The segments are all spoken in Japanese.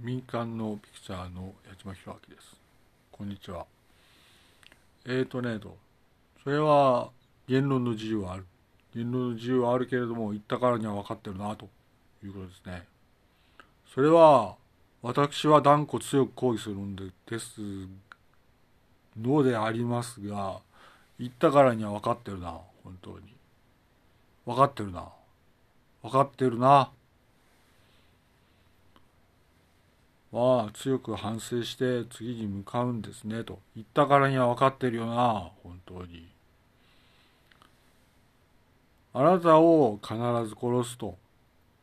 民間のピクチャーの矢島弘明です。こんにちは。えーとねと、それは言論の自由はある。言論の自由はあるけれども、言ったからには分かってるな、ということですね。それは、私は断固強く抗議するんでですのでありますが、言ったからには分かってるな、本当に。分かってるな。分かってるな。は強く反省して次に向かうんですねと。言ったからには分かってるよな本当に。あなたを必ず殺すと。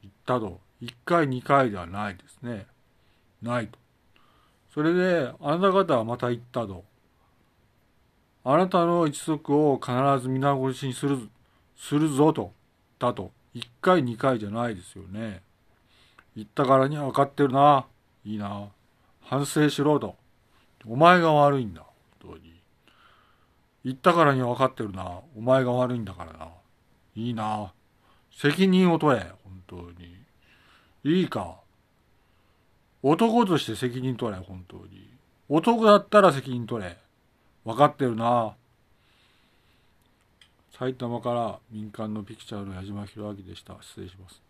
言ったと。1回2回ではないですね。ないと。それであなた方はまた言ったと。あなたの一族を必ず皆殺しにするするぞと。だと。1回2回じゃないですよね。言ったからには分かってるな。いいな。反省しろと。お前が悪いんだ。本当に。言ったからには分かってるな。お前が悪いんだからな。いいな。責任を取れ。本当に。いいか。男として責任取れ。本当に。男だったら責任取れ。分かってるな。埼玉から民間のピクチャーの矢島弘明でした。失礼します。